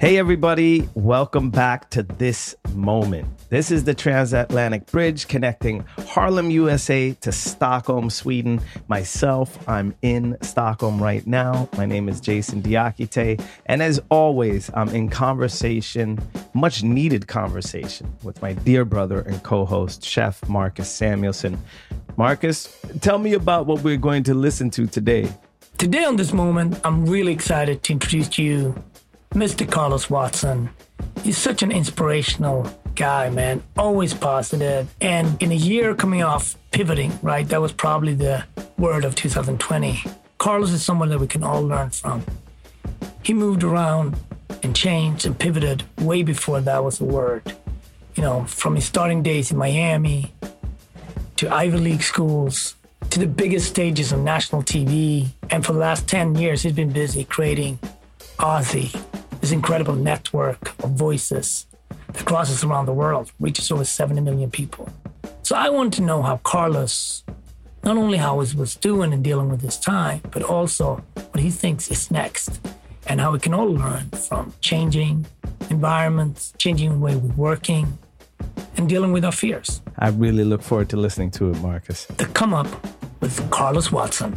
Hey, everybody, welcome back to This Moment. This is the transatlantic bridge connecting Harlem, USA to Stockholm, Sweden. Myself, I'm in Stockholm right now. My name is Jason Diakite. And as always, I'm in conversation, much needed conversation, with my dear brother and co host, Chef Marcus Samuelsson. Marcus, tell me about what we're going to listen to today. Today, on this moment, I'm really excited to introduce to you Mr. Carlos Watson. He's such an inspirational guy, man. Always positive. And in a year coming off pivoting, right? That was probably the word of 2020. Carlos is someone that we can all learn from. He moved around and changed and pivoted way before that was a word. You know, from his starting days in Miami to Ivy League schools to the biggest stages on national TV. And for the last 10 years, he's been busy creating OZY, this incredible network of voices that crosses around the world, reaches over 70 million people. So I want to know how Carlos, not only how he was doing and dealing with his time, but also what he thinks is next and how we can all learn from changing environments, changing the way we're working, and dealing with our fears. I really look forward to listening to it, Marcus. The Come Up with Carlos Watson.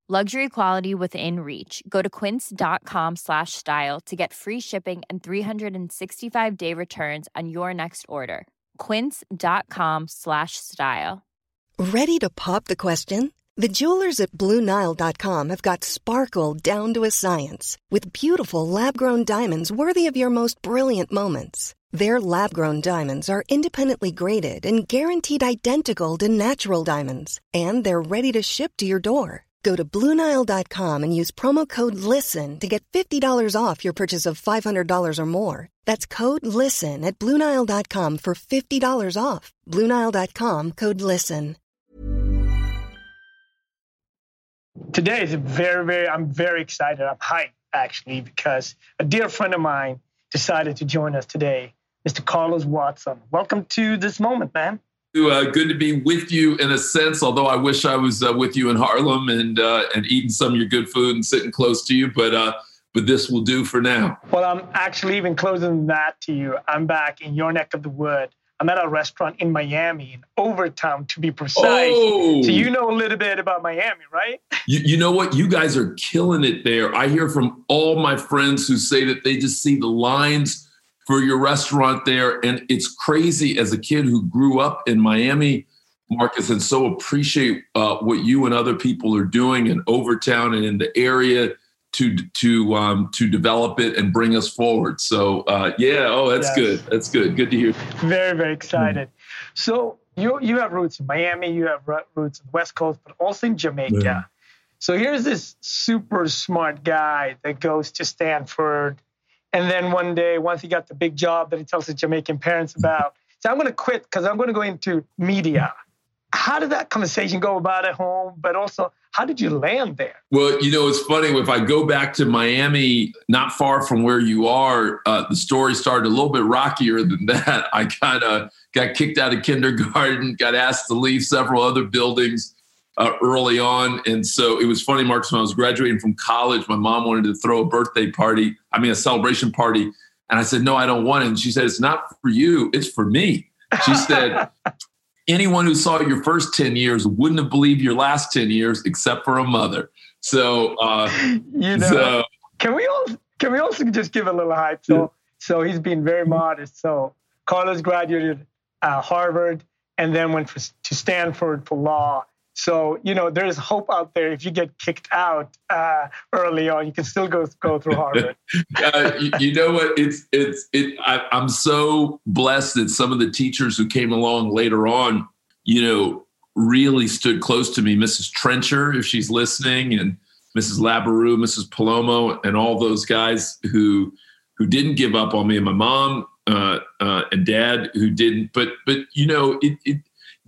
Luxury quality within reach. Go to quince.com slash style to get free shipping and 365 day returns on your next order. Quince.com slash style. Ready to pop the question? The jewelers at Bluenile.com have got sparkle down to a science with beautiful lab grown diamonds worthy of your most brilliant moments. Their lab grown diamonds are independently graded and guaranteed identical to natural diamonds, and they're ready to ship to your door. Go to Bluenile.com and use promo code LISTEN to get $50 off your purchase of $500 or more. That's code LISTEN at Bluenile.com for $50 off. Bluenile.com code LISTEN. Today is very, very, I'm very excited. I'm hyped actually because a dear friend of mine decided to join us today, Mr. Carlos Watson. Welcome to this moment, man. Uh, good to be with you in a sense. Although I wish I was uh, with you in Harlem and uh, and eating some of your good food and sitting close to you, but uh, but this will do for now. Well, I'm actually even closer than that to you. I'm back in your neck of the wood. I'm at a restaurant in Miami, in Overtown to be precise. Oh. So you know a little bit about Miami, right? You, you know what? You guys are killing it there. I hear from all my friends who say that they just see the lines for your restaurant there. And it's crazy as a kid who grew up in Miami, Marcus, and so appreciate uh, what you and other people are doing in Overtown and in the area to to um, to develop it and bring us forward. So uh, yeah, oh, that's Yes. good. That's good. Good to hear. Very, very excited. So you you have roots in Miami, you have roots in the West Coast, but also in Jamaica. Yeah. So here's this super smart guy that goes to Stanford, and then one day, once he got the big job that he tells his Jamaican parents about, so I'm going to quit because I'm going to go into media. How did that conversation go about at home? But also, how did you land there? Well, you know, it's funny. If I go back to Miami, not far from where you are, uh, the story started a little bit rockier than that. I kind of got kicked out of kindergarten, got asked to leave several other buildings uh, early on. And so it was funny, Marcus, when I was graduating from college, my mom wanted to throw a birthday party, I mean, a celebration party. And I said, no, I don't want it. And she said, it's not for you, it's for me. She said, anyone who saw your first 10 years wouldn't have believed your last 10 years except for a mother. So, uh, You know, so can we all can we also just give a little hype? So so he's been very modest. So Carlos graduated uh, Harvard and then went for, to Stanford for law. So you know there's hope out there. If you get kicked out uh, early on, you can still go go through Harvard. uh, you, know what? It's it's it. I, I'm so blessed that some of the teachers who came along later on, you know, really stood close to me. Mrs. Trencher, if she's listening, and Mrs. Labarue, Mrs. Palomo, and all those guys who who didn't give up on me, and my mom uh, uh, and dad who didn't. But but you know, it, it,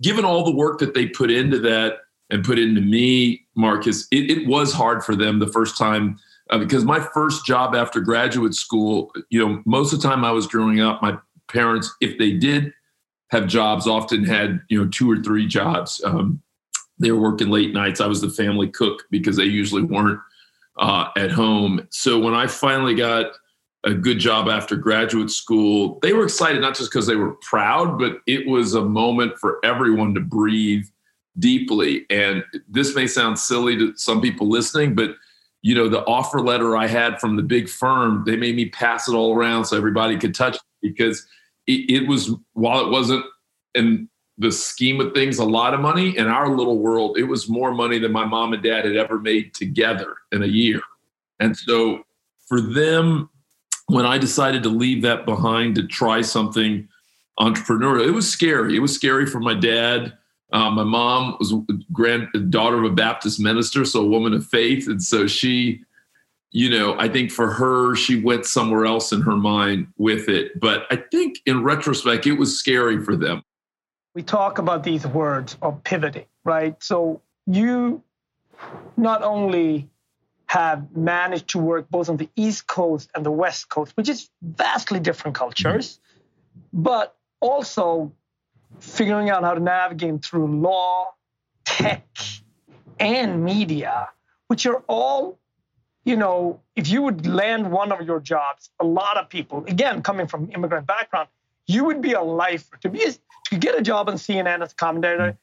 given all the work that they put into that and put into me, Marcus, it, it was hard for them the first time uh, because my first job after graduate school, you know, most of the time I was growing up, my parents, if they did have jobs, often had you know two or three jobs. Um, they were working late nights. I was the family cook because they usually weren't uh, at home. So when I finally got a good job after graduate school, they were excited not just because they were proud, but it was a moment for everyone to breathe deeply. And this may sound silly to some people listening, but you know, the offer letter I had from the big firm, they made me pass it all around so everybody could touch it because it, it was while it wasn't in the scheme of things a lot of money in our little world, it was more money than my mom and dad had ever made together in a year. And so for them, when I decided to leave that behind to try something entrepreneurial, it was scary. It was scary for my dad. Uh, my mom was granddaughter of a Baptist minister, so a woman of faith. And so she, you know, I think for her, she went somewhere else in her mind with it. But I think in retrospect, it was scary for them. We talk about these words of pivoting, right? So you not only have managed to work both on the East Coast and the West Coast, which is vastly different cultures, mm-hmm. but also figuring out how to navigate through law, tech, and media, which are all, you know, if you would land one of your jobs, a lot of people, again, coming from immigrant background, you would be a lifer. To be to get a job on CNN as a commentator,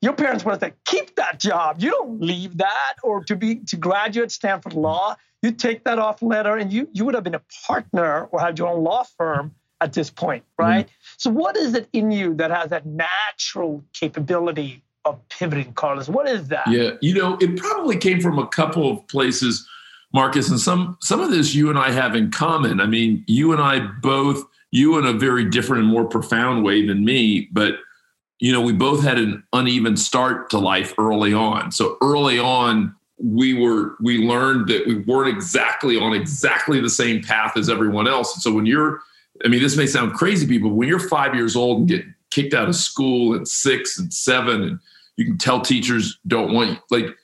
your parents would have said, keep that job. You don't leave that. Or to be to graduate Stanford Law, you take that off letter and you you would have been a partner or had your own law firm at this point, right? Mm-hmm. So what is it in you that has that natural capability of pivoting, Carlos? What is that? Yeah, you know, it probably came from a couple of places, Marcus, and some some of this you and I have in common. I mean, you and I both, you in a very different and more profound way than me, but you know, we both had an uneven start to life early on. So early on, we were we learned that we weren't exactly on exactly the same path as everyone else. And so when you're, I mean, this may sound crazy, people, but when you're five years old and get kicked out of school at six and seven, and you can tell teachers don't want you, like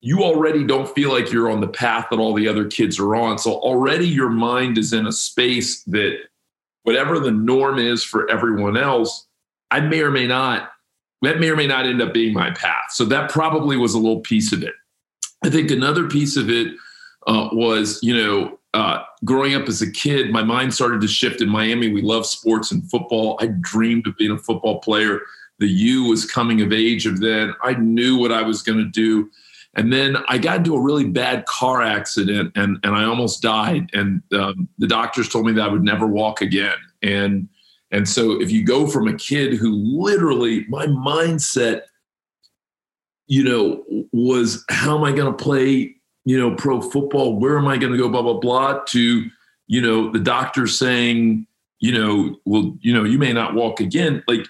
you already don't feel like you're on the path that all the other kids are on. So already your mind is in a space that whatever the norm is for everyone else, I may or may not, that may or may not end up being my path. So that probably was a little piece of it. I think another piece of it uh, was, you know, uh, growing up as a kid, my mind started to shift in Miami. We love sports and football. I dreamed of being a football player. The U was coming of age of then. I knew what I was going to do. And then I got into a really bad car accident and, and I almost died. And um, the doctors told me that I would never walk again. And and so if you go from a kid who literally, my mindset, you know, was how am I going to play, you know, pro football? Where am I going to go, blah, blah, blah, to, you know, the doctor saying, you know, well, you know, you may not walk again. Like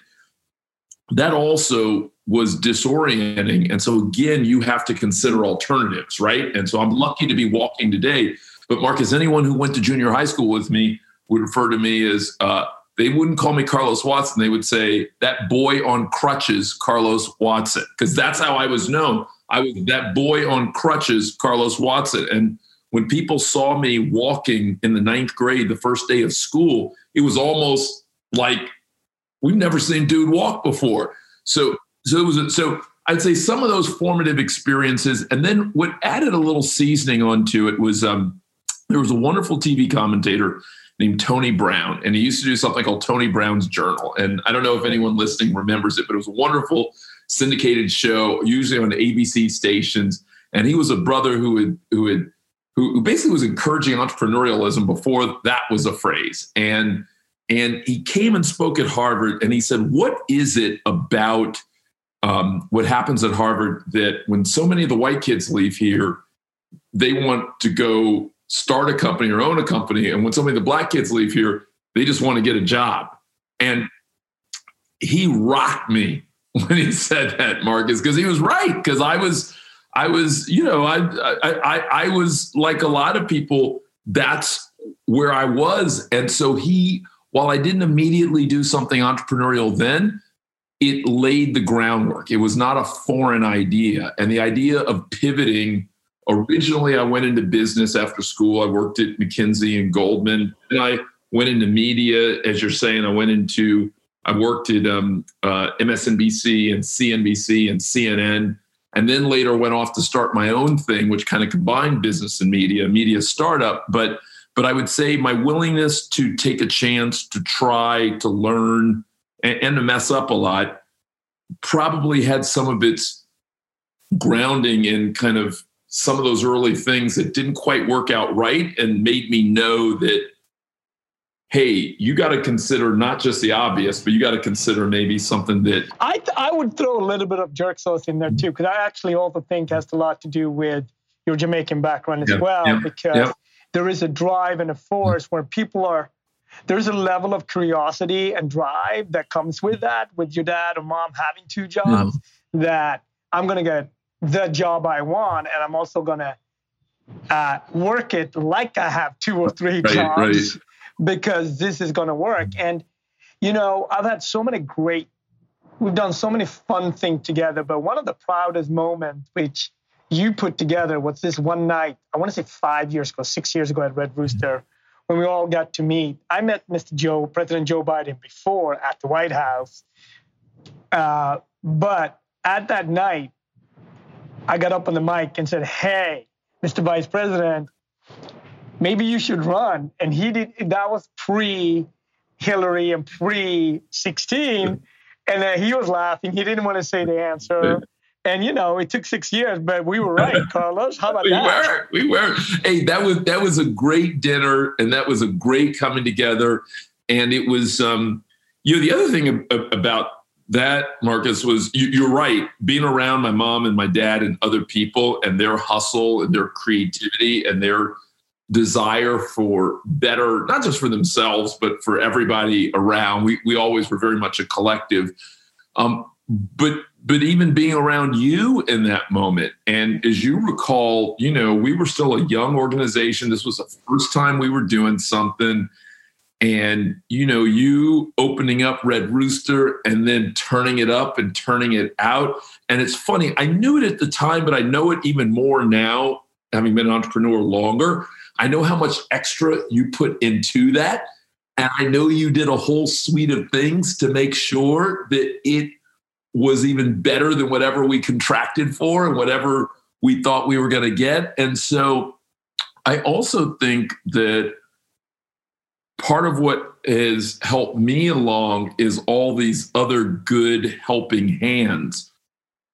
that also was disorienting. And so again, you have to consider alternatives, right? And so I'm lucky to be walking today. But Marcus, anyone who went to junior high school with me would refer to me as uh, they wouldn't call me Carlos Watson. They would say that boy on crutches, Carlos Watson, because that's how I was known. I was that boy on crutches, Carlos Watson. And when people saw me walking in the ninth grade, the first day of school, it was almost like we've never seen dude walk before. So, so it was so I'd say some of those formative experiences, and then what added a little seasoning onto it was um, there was a wonderful TV commentator named Tony Brown. And he used to do something called Tony Brown's Journal. And I don't know if anyone listening remembers it, but it was a wonderful syndicated show, usually on ABC stations. And he was a brother who had, who had, who basically was encouraging entrepreneurialism before that was a phrase. And and he came and spoke at Harvard, and he said, "What is it about um, what happens at Harvard that when so many of the white kids leave here, they want to go start a company or own a company. And when some of the black kids leave here, they just want to get a job. And he rocked me when he said that, Marcus, because he was right. Because I was, I was, you know, I, I, I, I was like a lot of people. That's where I was, and so he, while I didn't immediately do something entrepreneurial then, it laid the groundwork. It was not a foreign idea, and the idea of pivoting. Originally, I went into business after school. I worked at McKinsey and Goldman, and I went into media. As you're saying, I went into I worked at um, uh, MSNBC and CNBC and CNN and then later went off to start my own thing which kind of combined business and media media startup. But but i would say my willingness to take a chance to try to learn and, and to mess up a lot probably had some of its grounding in kind of some of those early things that didn't quite work out right and made me know that hey, you got to consider not just the obvious, but you got to consider maybe something that. I, th- I would throw a little bit of jerk sauce in there too, because I actually also think has a lot to do with your Jamaican background as yeah, well, yeah, because yeah. there is a drive and a force where people are. There's a level of curiosity and drive that comes with that, with your dad or mom having two jobs, that I'm going to get the job I want, and I'm also going to uh, work it like I have two or three right, jobs. Right because this is going to work. And, you know, I've had so many great, we've done so many fun things together, but one of the proudest moments, which you put together was this one night, I want to say five years ago, six years ago at Red Rooster, when we all got to meet. I met Mr. Joe, President Joe Biden, before at the White House. Uh, but at that night, I got up on the mic and said, Hey, Mr. Vice President, maybe you should run. And he did, that was pre Hillary and pre 16. And then he was laughing. He didn't want to say the answer. And you know, it took six years, but we were right, Carlos. How about we that? We were, we were. Hey, that was that was a great dinner, and that was a great coming together. And it was, um, you know, the other thing about that, Marcus, was you, are right. Being around my mom and my dad and other people, and their hustle and their creativity and their desire for better, not just for themselves, but for everybody around. We, we always were very much a collective. Um, but but even being around you in that moment and as you recall you know we were still a young organization this was the first time we were doing something and you know you opening up red rooster and then turning it up and turning it out and it's funny i knew it at the time but i know it even more now having been an entrepreneur longer I know how much extra you put into that. And I know you did a whole suite of things to make sure that it was even better than whatever we contracted for and whatever we thought we were going to get. And so I also think that part of what has helped me along is all these other good helping hands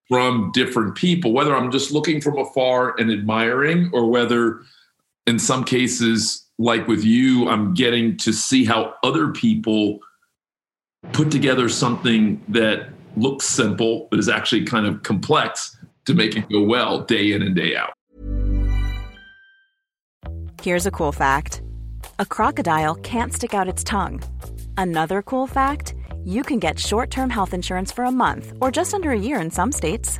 from different people, whether I'm just looking from afar and admiring or whether in some cases, like with you, I'm getting to see how other people put together something that looks simple, but is actually kind of complex to make it go well day in and day out. Here's a cool fact a crocodile can't stick out its tongue. Another cool fact you can get short term health insurance for a month or just under a year in some states.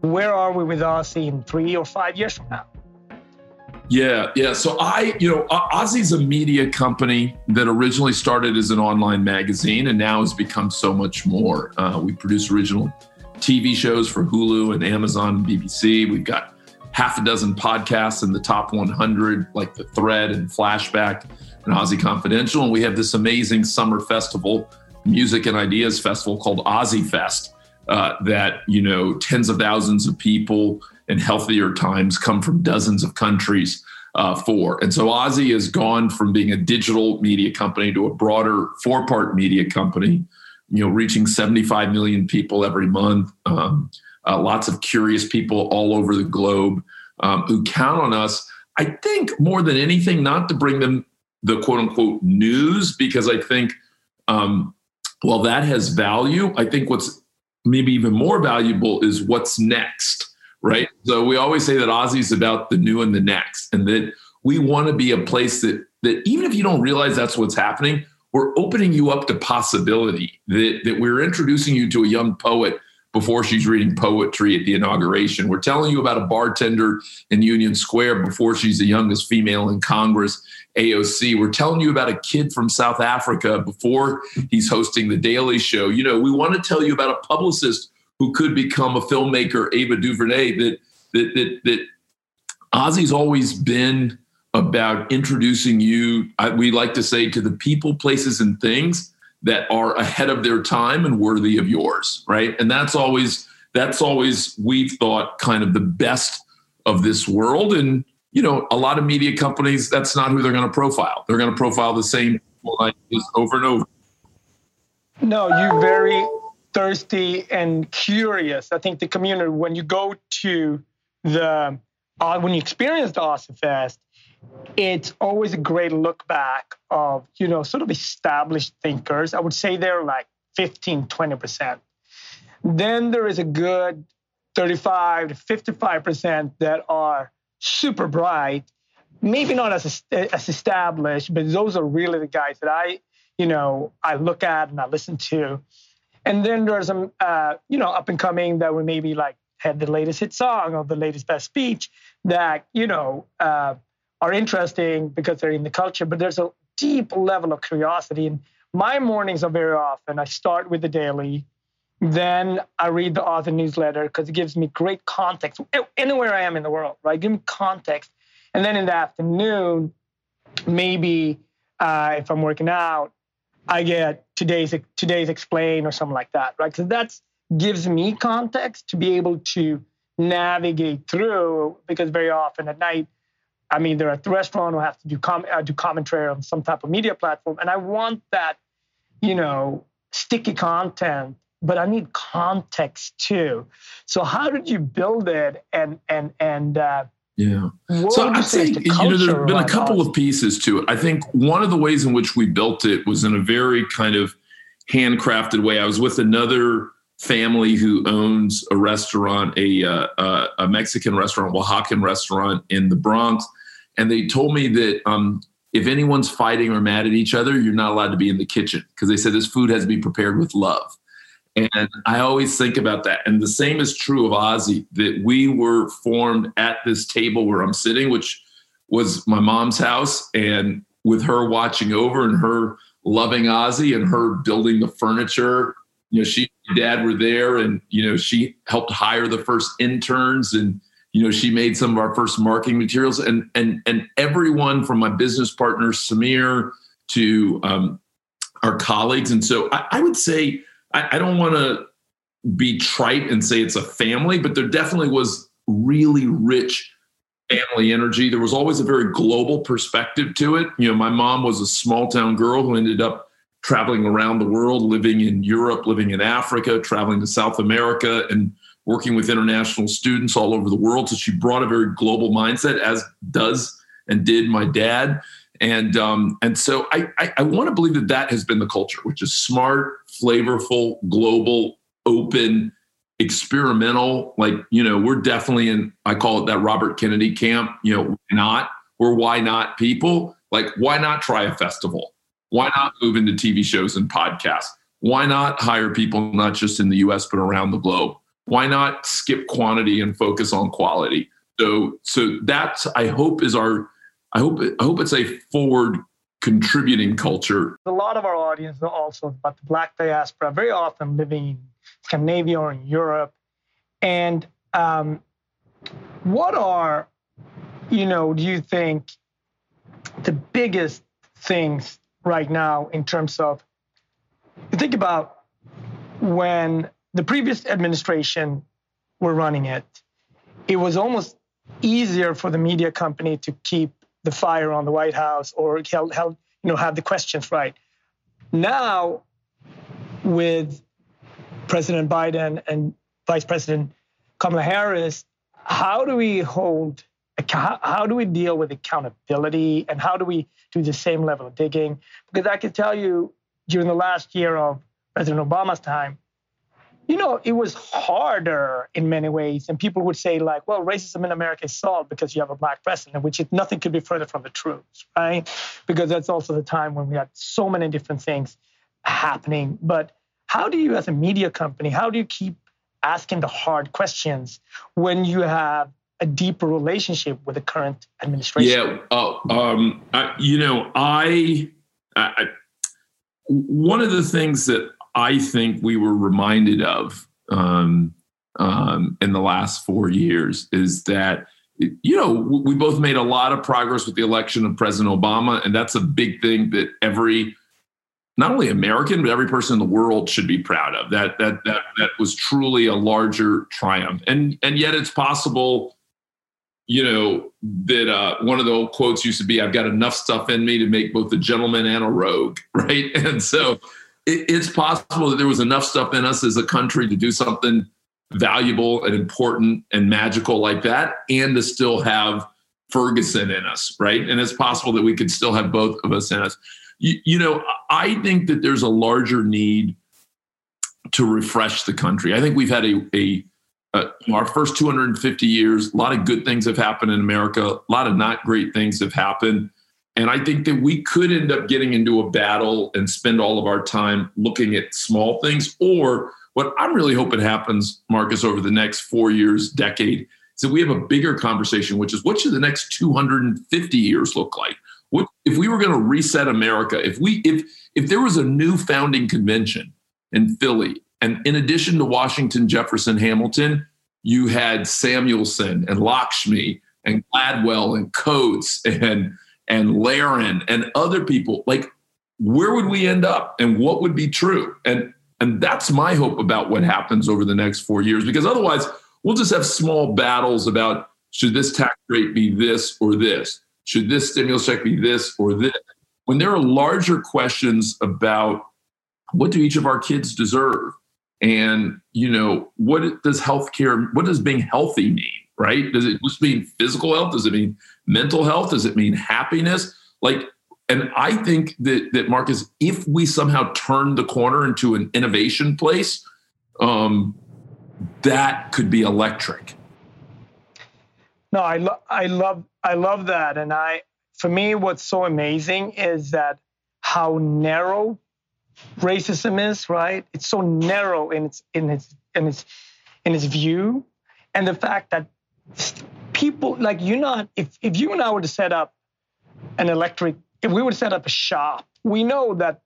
Where are we with Ozy in three or five years from now? Yeah, yeah. So I, you know, Ozy's a media company that originally started as an online magazine and now has become so much more. Uh, we produce original TV shows for Hulu and Amazon and BBC. We've got half a dozen podcasts in the top 100, like The Thread and Flashback and Ozy Confidential. And we have this amazing summer festival, music and ideas festival called Ozy Fest, uh, that, you know, tens of thousands of people in healthier times come from dozens of countries uh, for. And so Ozy has gone from being a digital media company to a broader four part media company, you know, reaching 75 million people every month, um, uh, lots of curious people all over the globe um, who count on us. I think more than anything, not to bring them the quote unquote news, because I think, um, well, that has value. I think what's maybe even more valuable is what's next right? So we always say that Ozy's about the new and the next, and that we want to be a place that that even if you don't realize that's what's happening, we're opening you up to possibility. That that we're introducing you to a young poet before she's reading poetry at the inauguration. We're telling you about a bartender in Union Square before she's the youngest female in Congress, AOC. We're telling you about a kid from South Africa before he's hosting the Daily Show. You know, we want to tell you about a publicist who could become a filmmaker, Ava DuVernay, that that that that Ozy's always been about introducing you. I, we like to say to the people, places, and things that are ahead of their time and worthy of yours, right? And that's always that's always we've thought kind of the best of this world. And you know, a lot of media companies, that's not who they're going to profile. They're going to profile the same ideas over and over. No, you're very thirsty and curious. I think the community, when you go to the, uh, when you experience the Ozy Fest, it's always a great look back of, you know, sort of established thinkers. I would say they're like 15, 20%. Then there is a good 35 to 55% that are super bright, maybe not as, as established, but those are really the guys that I, you know, I look at and I listen to. And then there's some, uh, you know, up and coming that were maybe like had the latest hit song or the latest best speech that, you know, uh, are interesting because they're in the culture, but there's a deep level of curiosity. And my mornings are very often, I start with the daily, then I read the author newsletter because it gives me great context anywhere I am in the world, right? Give me context. And then in the afternoon, maybe uh, if I'm working out, I get today's today's explain or something like that, right? Because that gives me context to be able to navigate through. Because very often at night, I'm either at the restaurant or have to do com- uh, do commentary on some type of media platform, and I want that, you know, sticky content. But I need context too. So how did you build it and and and uh, yeah. so I think you know there have been a couple of pieces to it. I think one of the ways in which we built it was in a very kind of handcrafted way. I was with another family who owns a restaurant, a uh, a Mexican restaurant, Oaxacan restaurant in the Bronx, and they told me that um, if anyone's fighting or mad at each other, you're not allowed to be in the kitchen because they said this food has to be prepared with love. And I always think about that. And the same is true of Ozy, that we were formed at this table where I'm sitting, which was my mom's house, and with her watching over and her loving Ozy and her building the furniture. You know, she and dad were there and, you know, she helped hire the first interns and, you know, she made some of our first marketing materials and and and everyone from my business partner Samir to um, our colleagues. And so I, I would say I, I don't want to be trite and say it's a family, but there definitely was really rich family energy. There was always a very global perspective to it. You know, my mom was a small town girl who ended up traveling around the world, living in Europe, living in Africa, traveling to South America, and working with international students all over the world. So she brought a very global mindset, as does and did my dad. And um, and so I, I, I want to believe that that has been the culture, which is smart, flavorful, global, open, experimental. Like, you know, we're definitely in, I call it that Robert Kennedy camp. You know, not? We're why not people. Like, why not try a festival? Why not move into TV shows and podcasts? Why not hire people not just in the US, but around the globe? Why not skip quantity and focus on quality? So, so that's, I hope, is our, I hope, I hope it's a forward contributing culture. A lot of our audience also about the Black diaspora, very often living in Scandinavia or in Europe. And um, what are, you know, do you think the biggest things right now in terms of, you think about when the previous administration were running it, it was almost easier for the media company to keep the fire on the White House or held, held you know, have the questions right. Now, with President Biden and Vice President Kamala Harris, how do we hold, how do we deal with accountability and how do we do the same level of digging? Because I can tell you during the last year of President Obama's time, you know, it was harder in many ways. And people would say, like, well, racism in America is solved because you have a black president, which is, nothing could be further from the truth, right? Because that's also the time when we had so many different things happening. But how do you, as a media company, how do you keep asking the hard questions when you have a deeper relationship with the current administration? Yeah. Oh, um, I, you know, I, I, one of the things that I think we were reminded of um, um, in the last four years is that you know we both made a lot of progress with the election of President Obama, and that's a big thing that every not only American, but every person in the world should be proud of. That that that that was truly a larger triumph. And and yet it's possible, you know, that uh, one of the old quotes used to be, "I've got enough stuff in me to make both a gentleman and a rogue," right? And so it, it's possible that there was enough stuff in us as a country to do something valuable and important and magical like that, and to still have Ferguson in us, right? And it's possible that we could still have both of us in us you, you know, I think that there's a larger need to refresh the country. I think we've had a, a, a, our first 250 years, a lot of good things have happened in America, a lot of not great things have happened. And I think that we could end up getting into a battle and spend all of our time looking at small things. Or what I'm really hoping happens, Marcus, over the next four years, decade, is that we have a bigger conversation, which is what should the next 250 years look like? What, if we were going to reset America, if we if if there was a new founding convention in Philly, and in addition to Washington, Jefferson, Hamilton, you had Samuelsson and Lakshmi and Gladwell and Coates and and Laren and other people, like where would we end up and what would be true? And and that's my hope about what happens over the next four years, because otherwise we'll just have small battles about should this tax rate be this or this? Should this stimulus check be this or this? When there are larger questions about what do each of our kids deserve? And, you know, what does healthcare, what does being healthy mean, right? Does it just mean physical health? Does it mean mental health? Does it mean happiness? Like, and I think that that Marcus, if we somehow turn the corner into an innovation place, um, that could be electric. No, I love, I love, I love that, and I, for me, what's so amazing is that how narrow racism is. Right? It's so narrow in its in its in its in its view, and the fact that people like you're not if if you and I were to set up an electric, if we were to set up a shop, we know that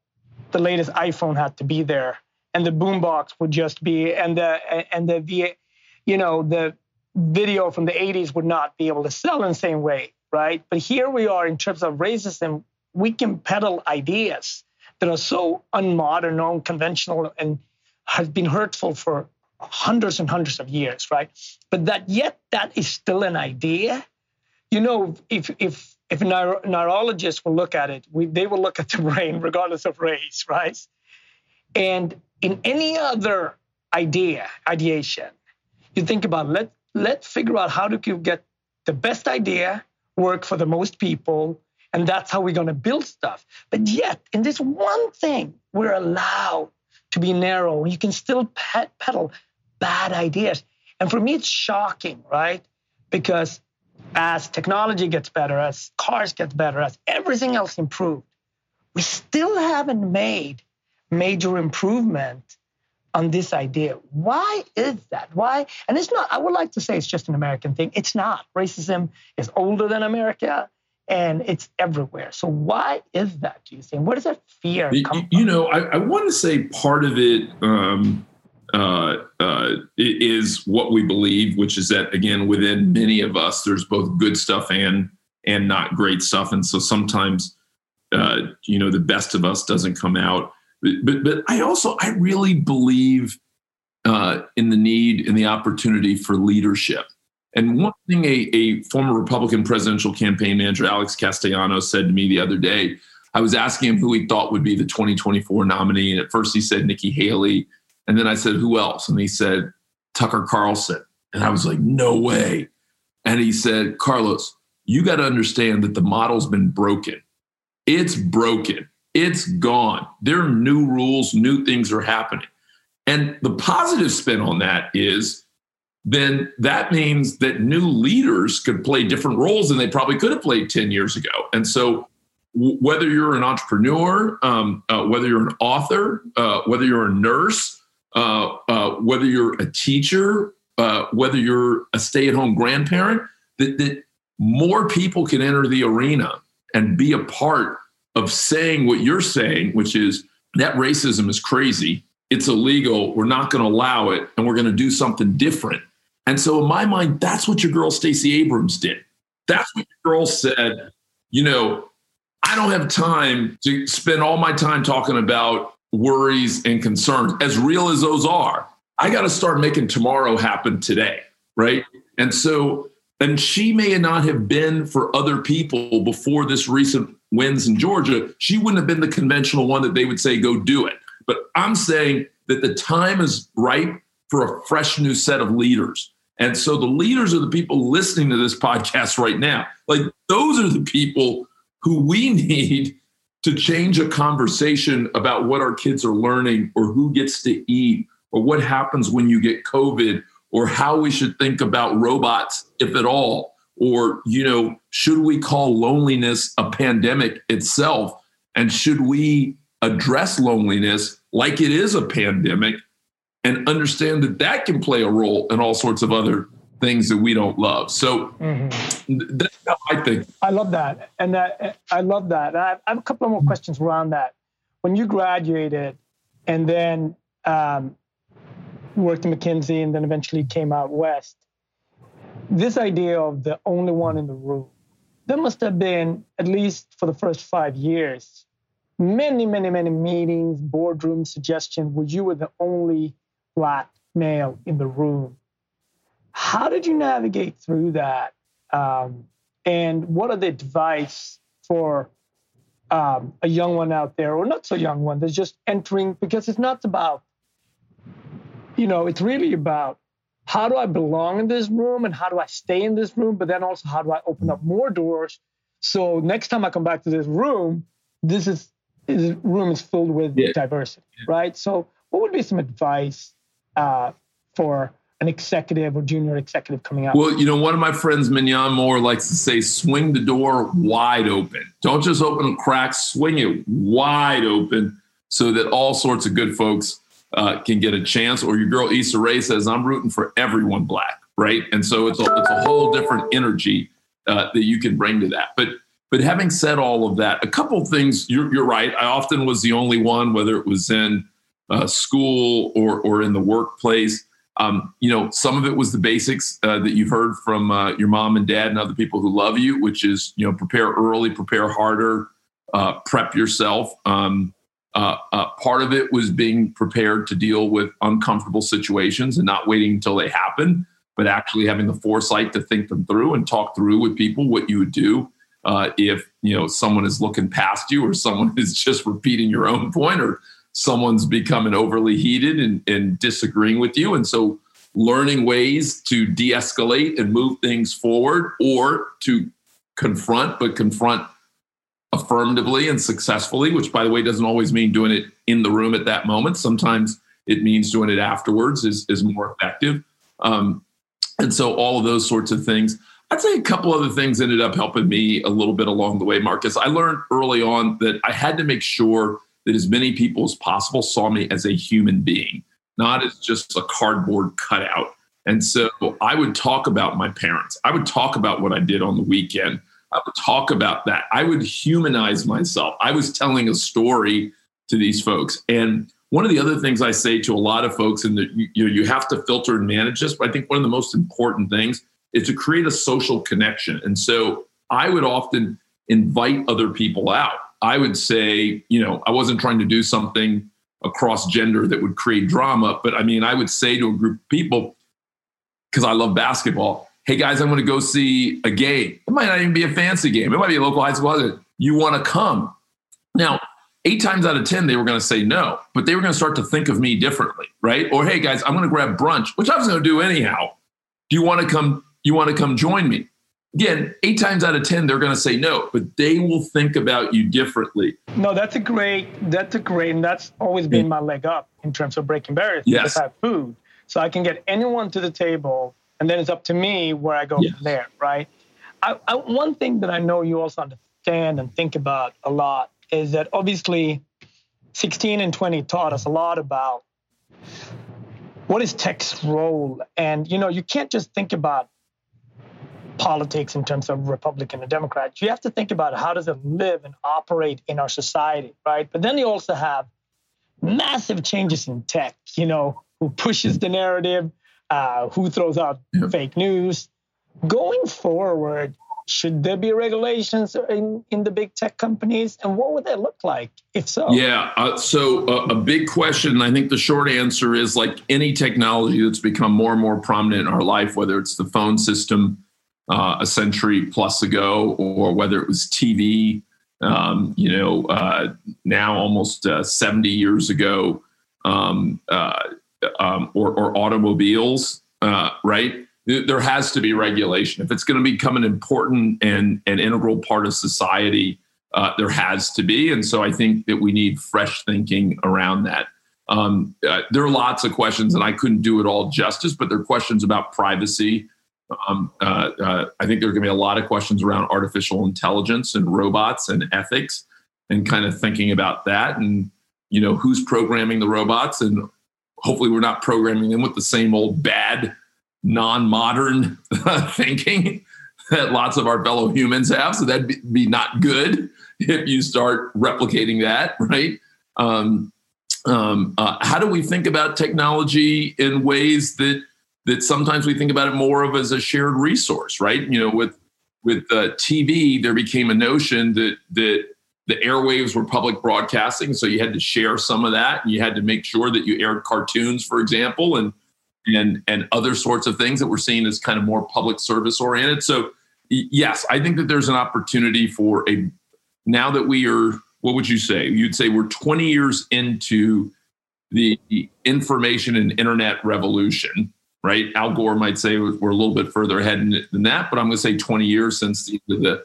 the latest iPhone had to be there, and the boombox would just be, and the and the you know the video from the 80s would not be able to sell in the same way, right? But here we are in terms of racism, we can peddle ideas that are so unmodern, unconventional, and has been hurtful for hundreds and hundreds of years, right? But that yet that is still an idea. You know, if if if neuro- neurologists will look at it, we, they will look at the brain regardless of race, right? And in any other idea, ideation, you think about let let's figure out how to get the best idea work for the most people and that's how we're going to build stuff but yet in this one thing we're allowed to be narrow you can still peddle bad ideas and for me it's shocking right because as technology gets better as cars get better as everything else improved we still haven't made major improvement on this idea. Why is that? Why? And it's not, I would like to say it's just an American thing. It's not. Racism is older than America and it's everywhere. So why is that, do you think? Where does that fear come from? You know, I, I want to say part of it um, uh, uh, is what we believe, which is that, again, within many of us, there's both good stuff and and not great stuff. And so sometimes, uh, you know, the best of us doesn't come out but but I also I really believe uh, in the need and the opportunity for leadership. And one thing a, a former Republican presidential campaign manager, Alex Castellanos, said to me the other day, I was asking him who he thought would be the 2024 nominee. And at first he said Nikki Haley. And then I said, who else? And he said, Tucker Carlson. And I was like, no way. And he said, Carlos, you got to understand that the model's been broken. It's broken. It's gone. There are new rules, new things are happening. And the positive spin on that is then that means that new leaders could play different roles than they probably could have played 10 years ago. And so, whether you're an entrepreneur, um, uh, whether you're an author, uh, whether you're a nurse, uh, uh whether you're a teacher, uh, whether you're a stay at home grandparent, that, that more people can enter the arena and be a part of saying what you're saying, which is that racism is crazy. It's illegal. We're not going to allow it. And we're going to do something different. And so, in my mind, that's what your girl, Stacey Abrams, did. That's what your girl said. You know, I don't have time to spend all my time talking about worries and concerns, as real as those are. I got to start making tomorrow happen today. Right. And so, and she may not have been for other people before this recent wins in Georgia, she wouldn't have been the conventional one that they would say, go do it. But I'm saying that the time is ripe for a fresh new set of leaders. And so the leaders are the people listening to this podcast right now. Like those are the people who we need to change a conversation about what our kids are learning or who gets to eat or what happens when you get COVID or how we should think about robots, if at all or you know should we call loneliness a pandemic itself? And should we address loneliness like it is a pandemic and understand that that can play a role in all sorts of other things that we don't love. So mm-hmm. that's how i think. I love that. And that i love that. I have a couple of more questions around that. When you graduated and then um, worked at mckinsey and then eventually came out west this idea of the only one in the room, there must have been, at least for the first five years, many, many, many meetings, boardroom suggestions where you were the only black male in the room. How did you navigate through that? Um, and what are the advice for um, a young one out there, or not so young one, that's just entering? Because it's not about, you know, it's really about how do I belong in this room and how do I stay in this room? But then also, how do I open up more doors? So next time I come back to this room, this is this room is filled with yeah. diversity, yeah. right? So, what would be some advice uh, for an executive or junior executive coming out? Well, you know, one of my friends, Mignon Moore, likes to say, swing the door wide open. Don't just open a crack, swing it wide open so that all sorts of good folks uh, can get a chance. Or your girl Issa Rae says, I'm rooting for everyone black, right? And so it's a, it's a whole different energy uh, that you can bring to that. But but having said all of that, a couple of things, you're, you're right. I often was the only one, whether it was in uh, school or, or in the workplace. Um, you know, some of it was the basics uh, that you've heard from uh, your mom and dad and other people who love you, which is, you know, prepare early, prepare harder, uh, prep yourself. Um, uh, uh, part of it was being prepared to deal with uncomfortable situations and not waiting until they happen, but actually having the foresight to think them through and talk through with people what you would do uh, if you know someone is looking past you or someone is just repeating your own point or someone's becoming overly heated and, and disagreeing with you. And so learning ways to de-escalate and move things forward or to confront but confront affirmatively and successfully which by the way doesn't always mean doing it in the room at that moment. Sometimes it means doing it afterwards is, is more effective. Um, and so all of those sorts of things. I'd say a couple other things ended up helping me a little bit along the way, Marcus. I learned early on that I had to make sure that as many people as possible saw me as a human being, not as just a cardboard cutout. And so I would talk about my parents. I would talk about what I did on the weekend. I would talk about that. I would humanize myself. I was telling a story to these folks. And one of the other things I say to a lot of folks, and you, you, know, you have to filter and manage this, but I think one of the most important things is to create a social connection. And so I would often invite other people out. I would say, you know, I wasn't trying to do something across gender that would create drama, but I mean, I would say to a group of people, because I love basketball, hey guys, I'm going to go see a game. It might not even be a fancy game, it might be a local high school. You want to come? Now, eight times out of 10, they were going to say no, but they were going to start to think of me differently, right? Or, hey guys, I'm going to grab brunch, which I was going to do anyhow. Do you want to come you want to come join me? Again, eight times out of 10, they're going to say no, but they will think about you differently. No, that's a great, that's a great, and that's always been my leg up in terms of breaking barriers. Yes. Because I have food. So I can get anyone to the table, and then it's up to me where I go Yes. from there, right? I, I, one thing that I know you also understand and think about a lot is that obviously 16 and 20 taught us a lot about what is tech's role. And, you know, you can't just think about politics in terms of Republican and Democrat. You have to think about how does it live and operate in our society, right? But then you also have massive changes in tech, you know, who pushes the narrative, uh, who throws out fake news. Going forward, should there be regulations in, in the big tech companies? And what would that look like if so? Yeah. Uh, so uh, a big question. I think the short answer is like any technology that's become more and more prominent in our life, whether it's the phone system uh, a century plus ago, or whether it was TV, um, you know, uh, now almost uh, 70 years ago, um, uh, um, or, or automobiles, uh, right? There has to be regulation. If it's going to become an important and an integral part of society, uh, there has to be. And so I think that we need fresh thinking around that. Um, there are lots of questions, and I couldn't do it all justice, but there are questions about privacy. Um, uh, uh, I think there are going to be a lot of questions around artificial intelligence and robots and ethics, and kind of thinking about that, and you know who's programming the robots, and hopefully we're not programming them with the same old bad, non-modern thinking that lots of our fellow humans have. So that'd be, not good if you start replicating that, right? Um, um, uh, how do we think about technology in ways that that sometimes we think about it more of as a shared resource, right? You know, with with uh, TV, there became a notion that that the airwaves were public broadcasting, so you had to share some of that, and you had to make sure that you aired cartoons, for example, and and and other sorts of things that were seen as kind of more public service oriented. So yes, I think that there's an opportunity for a now that we are what would you say? You'd say we're 20 years into the information and internet revolution, right? Al Gore might say we're a little bit further ahead than that, but I'm going to say 20 years since the, the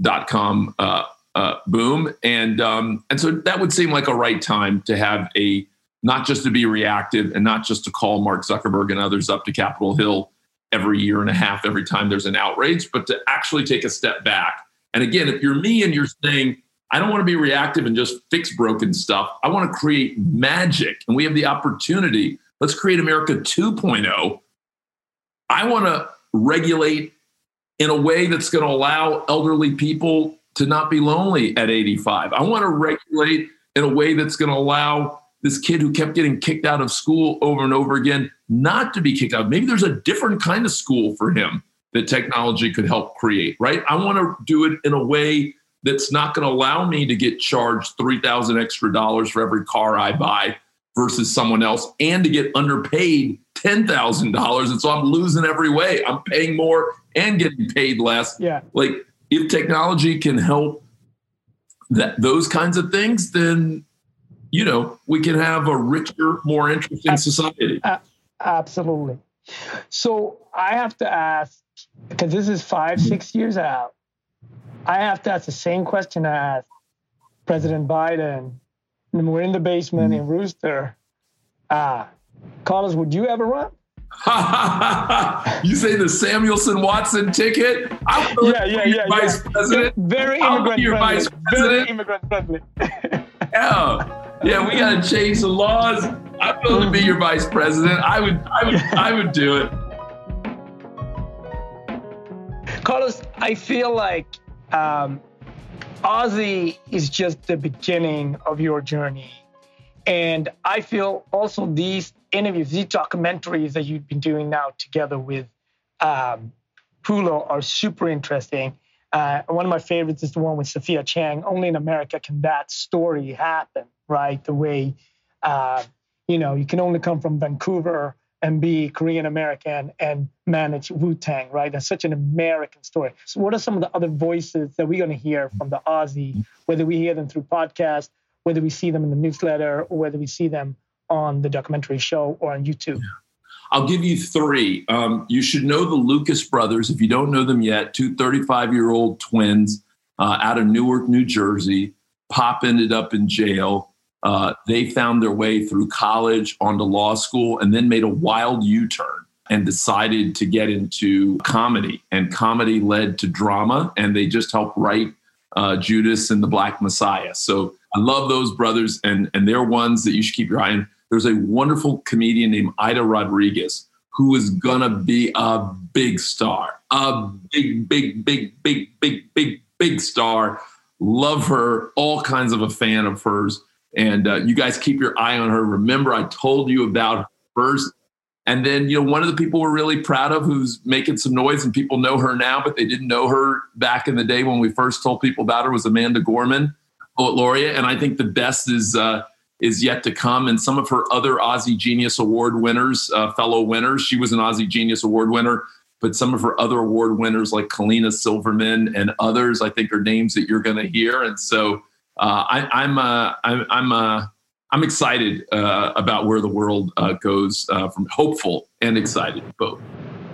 dot com uh, uh, boom, and um, and so that would seem like a right time to have a not just to be reactive and not just to call Mark Zuckerberg and others up to Capitol Hill every year and a half, every time there's an outrage, but to actually take a step back. And again, if you're me and you're saying, I don't want to be reactive and just fix broken stuff, I want to create magic. And we have the opportunity. Let's create America 2.0. I want to regulate in a way that's going to allow elderly people to not be lonely at 85. I want to regulate in a way that's going to allow this kid who kept getting kicked out of school over and over again not to be kicked out. Maybe there's a different kind of school for him that technology could help create, right? I want to do it in a way that's not going to allow me to get charged 3000 extra dollars for every car I buy versus someone else and to get underpaid $10,000 and so I'm losing every way. I'm paying more and getting paid less. Yeah. Like if technology can help that those kinds of things then you know, we can have a richer, more interesting society. absolutely. So I have to ask, because this is five, six years out, I have to ask the same question I asked President Biden. And we're in the basement in Rooster. Ah, Carlos, would you ever run? you say the Samuelsson Watson ticket? I yeah, yeah, yeah, vice yeah. president. Very immigrant your friendly. vice president. Very immigrant friendly. yeah yeah, we got to change the laws. I'm willing to be your vice president. I would, I would, I would do it. Carlos, I feel like um, OZY is just the beginning of your journey. And I feel also these interviews, these documentaries that you've been doing now together with um, Hulu are super interesting. Uh, one of my favorites is the one with Sophia Chang. Only in America can that story happen right? The way, uh, you know, you can only come from Vancouver and be Korean American and manage Wu Tang, right? That's such an American story. So, what are some of the other voices that we're going to hear from the OZY, whether we hear them through podcast, whether we see them in the newsletter, or whether we see them on the documentary show or on YouTube? I'll give you three. Um, you should know the Lucas brothers. If you don't know them yet, two 35 year old twins uh, out of Newark, New Jersey. Pop ended up in jail. Uh, they found their way through college onto law school and then made a wild U turn and decided to get into comedy. And comedy led to drama, and they just helped write uh, Judas and the Black Messiah. So I love those brothers, and, and they're ones that you should keep your eye on. There's a wonderful comedian named Aida Rodriguez who is gonna be a big star, a big, big, big, big, big, big, big star. Love her, all kinds of a fan of hers. And uh, you guys keep your eye on her. Remember, I told you about first. And then, you know, one of the people we're really proud of who's making some noise and people know her now, but they didn't know her back in the day when we first told people about her was Amanda Gorman, poet laureate. And I think the best is uh, is yet to come. And some of her other OZY Genius Award winners, uh, fellow winners, she was an OZY Genius Award winner, but some of her other award winners like Kalina Silverman and others, I think are names that you're going to hear. And so uh, I, am uh, I'm I'm uh, I'm excited uh, about where the world uh, goes. From hopeful and excited both.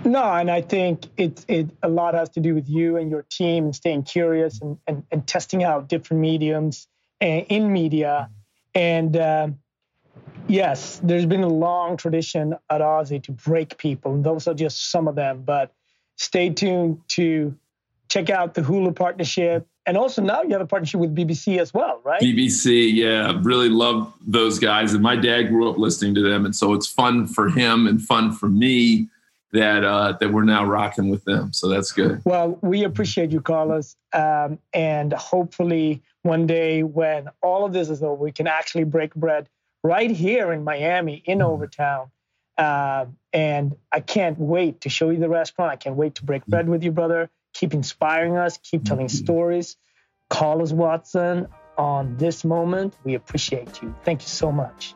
No, and I think it it a lot has to do with you and your team and staying curious and and, and testing out different mediums in media. And yes, there's been a long tradition at OZY to break people, and those are just some of them. But stay tuned to check out the Hulu partnership and also now you have a partnership with BBC as well, right? BBC, yeah, really love those guys, and my dad grew up listening to them, and so it's fun for him and fun for me that uh, that we're now rocking with them. So that's good. Well, we appreciate you, Carlos, um, and hopefully one day when all of this is over, we can actually break bread right here in Miami, in mm-hmm. Overtown. Uh, and I can't wait to show you the restaurant. I can't wait to break bread with you, brother keep inspiring us, keep telling mm-hmm. stories. Carlos Watson on this moment. We appreciate you. Thank you so much.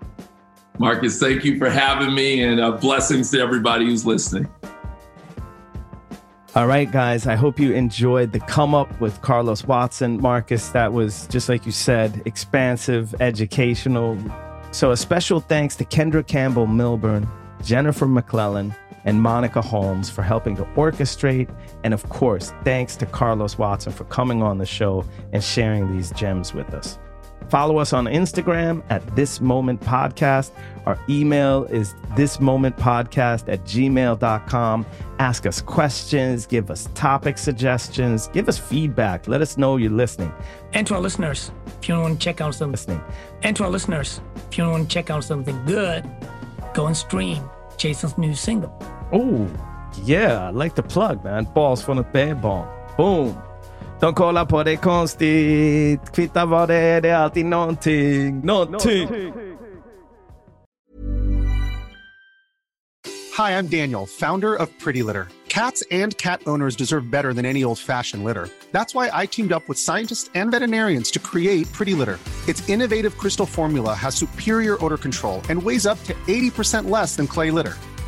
Marcus, thank you for having me and uh, blessings to everybody who's listening. All right, guys, I hope you enjoyed the come up with Carlos Watson. Marcus, that was just like you said, expansive, educational. So, a special thanks to Kendra Campbell Milburn, Jennifer McClellan, and Monica Holmes for helping to orchestrate. And of course, thanks to Carlos Watson for coming on the show and sharing these gems with us. Follow us on Instagram at This Moment Podcast. Our email is thismomentpodcast at gmail.com. Ask us questions, give us topic suggestions, give us feedback. Let us know you're listening. And to our listeners, if you want to check out something, Listening. and to our listeners, if you want to check out something good, go and stream Jason's new single. Oh, yeah, I like the plug, man. Balls från ett bärbarn. Boom. De kollar på det konstigt. Kvittar vad det är, det är alltid någonting. Någonting. Hi, I'm Daniel, founder of Pretty Litter. Cats and cat owners deserve better than any old fashioned litter. That's why I teamed up with scientists and veterinarians to create Pretty Litter. Its innovative crystal formula has superior odor control and weighs up to 80% less than clay litter.